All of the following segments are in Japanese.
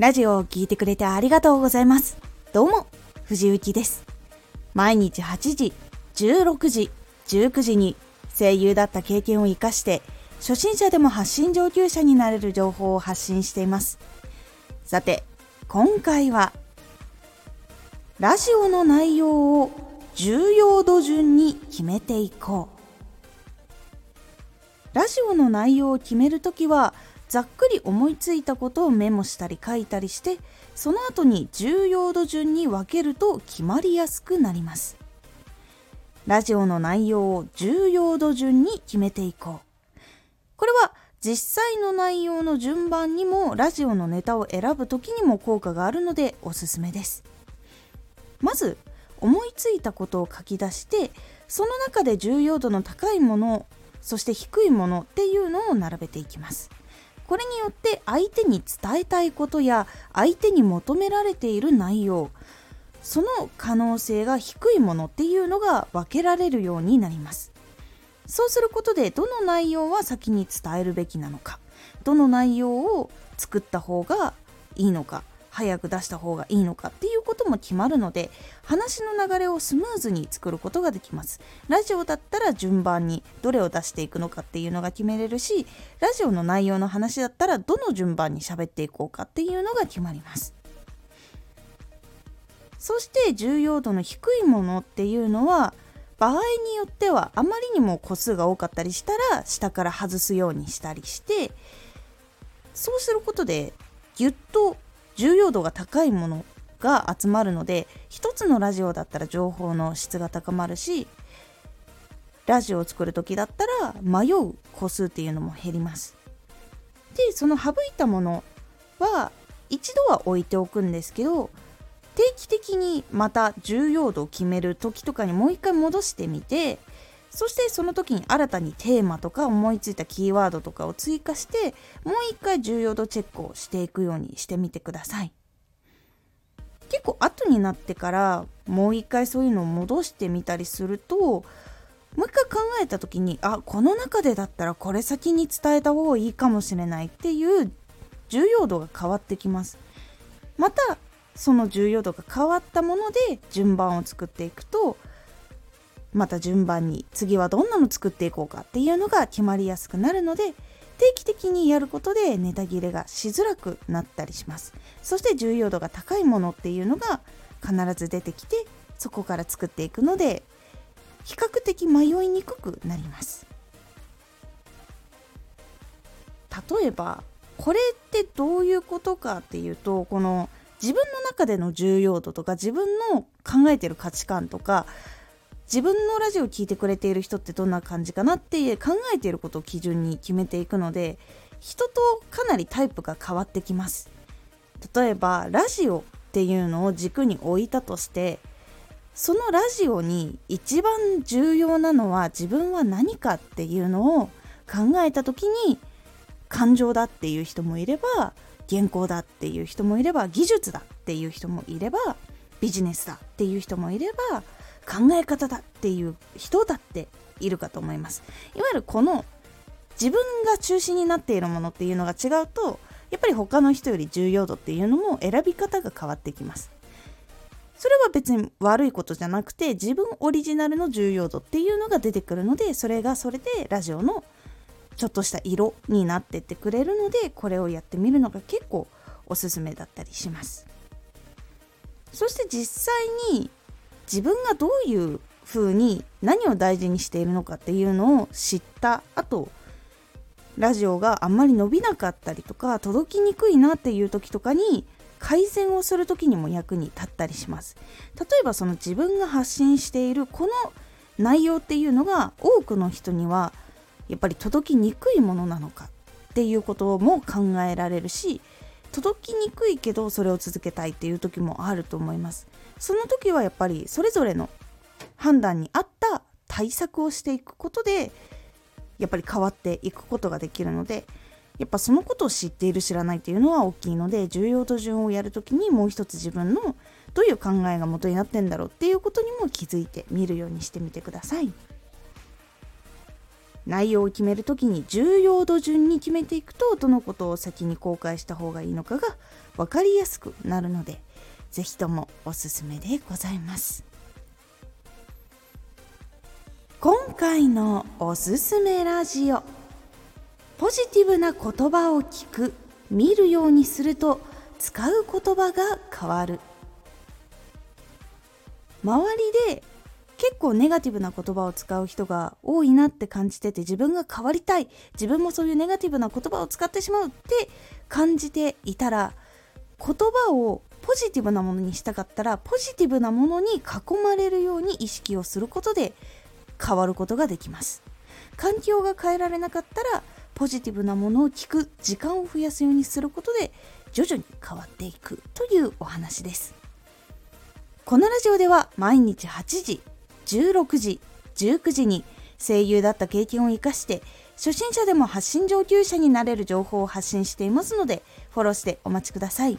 ラジオを聴いてくれてありがとうございます。どうも、藤幸です。毎日8時、16時、19時に声優だった経験を活かして、初心者でも発信上級者になれる情報を発信しています。さて、今回は、ラジオの内容を重要度順に決めていこう。ラジオの内容を決めるときはざっくり思いついたことをメモしたり書いたりしてその後に重要度順に分けると決まりやすくなります。ラジオの内容を重要度順に決めていこう。これは実際の内容の順番にもラジオのネタを選ぶ時にも効果があるのでおすすめです。まず思いついたことを書き出してその中で重要度の高いものそして低いものっていうのを並べていきます。これによって相手に伝えたいことや相手に求められている内容その可能性が低いものっていうのが分けられるようになります。そうすることでどの内容は先に伝えるべきなのかどの内容を作った方がいいのか早く出した方がいいのかっていうも決まるので話の流れをスムーズに作ることができます。ラジオだったら順番にどれを出していくのかっていうのが決めれるしラジオの内容の話だったらどの順番に喋っていこうかっていうのが決まります。そして重要度の低いものっていうのは場合によってはあまりにも個数が多かったりしたら下から外すようにしたりしてそうすることでぎゅっと重要度が高いものが集まるので一つのラジオだったら情報の質が高まるしラジオを作る時だったら迷う個数っていうのも減ります。でその省いたものは一度は置いておくんですけど定期的にまた重要度を決める時とかにもう一回戻してみてそしてその時に新たにテーマとか思いついたキーワードとかを追加してもう一回重要度チェックをしていくようにしてみてください。結構後になってからもう一回そういうのを戻してみたりするともう一回考えた時にあこの中でだったらこれ先に伝えた方がいいかもしれないっていう重要度が変わってきます。またその重要度が変わったもので順番を作っていくとまた順番に次はどんなの作っていこうかっていうのが決まりやすくなるので定期的にやることでネタ切れがしづらくなったりします。そして重要度が高いものっていうのが必ず出てきてそこから作っていくので比較的迷いにくくなります。例えばこれってどういうことかっていうとこの自分の中での重要度とか自分の考えてる価値観とか自分のラジオを聴いてくれている人ってどんな感じかなって考えていることを基準に決めていくので人とかなりタイプが変わってきます。例えばラジオっていうのを軸に置いたとしてそのラジオに一番重要なのは自分は何かっていうのを考えた時に感情だっていう人もいれば原稿だっていう人もいれば技術だっていう人もいればビジネスだっていう人もいれば考え方だっていう人だっているかと思います。いわゆるこの自分が中心になっているものっていうのが違うとやっぱり他の人より重要度っていうのも選び方が変わってきます。それは別に悪いことじゃなくて自分オリジナルの重要度っていうのが出てくるのでそれがそれでラジオのちょっとした色になってってくれるのでこれをやってみるのが結構おすすめだったりします。そして実際に自分がどういう風に何を大事にしているのかっていうのを知った後ラジオがあんまり伸びなかったりとか届きにくいなっていう時とかに改善をする時にも役に立ったりします。例えばその自分が発信しているこの内容っていうのが多くの人にはやっぱり届きにくいものなのかっていうことも考えられるし届きにくいけどそれを続けたいっていう時もあると思います。その時はやっぱりそれぞれの判断に合った対策をしていくことでやっぱり変わっていくことができるのでやっぱそのことを知っている知らないっていうのは大きいので重要と順をやるときにもう一つ自分のどういう考えが元になってんだろうっていうことにも気づいてみるようにしてみてください。内容を決める時に重要度順に決めていくとどのことを先に公開した方がいいのかが分かりやすくなるので是非ともおすすめでございます。今回のおすすめラジオポジティブな言葉を聞く見るようにすると使う言葉が変わる。周りで結構ネガティブな言葉を使う人が多いなって感じてて自分が変わりたい自分もそういうネガティブな言葉を使ってしまうって感じていたら言葉をポジティブなものにしたかったらポジティブなものに囲まれるように意識をすることで変わることができます。環境が変えられなかったらポジティブなものを聞く時間を増やすようにすることで徐々に変わっていくというお話です。このラジオでは毎日8時16時19時に声優だった経験を生かして初心者でも発信上級者になれる情報を発信していますのでフォローしてお待ちください。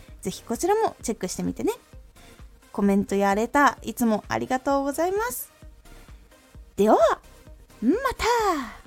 ぜひこちらもチェックしてみてね。コメントやレター、いつもありがとうございます。では、また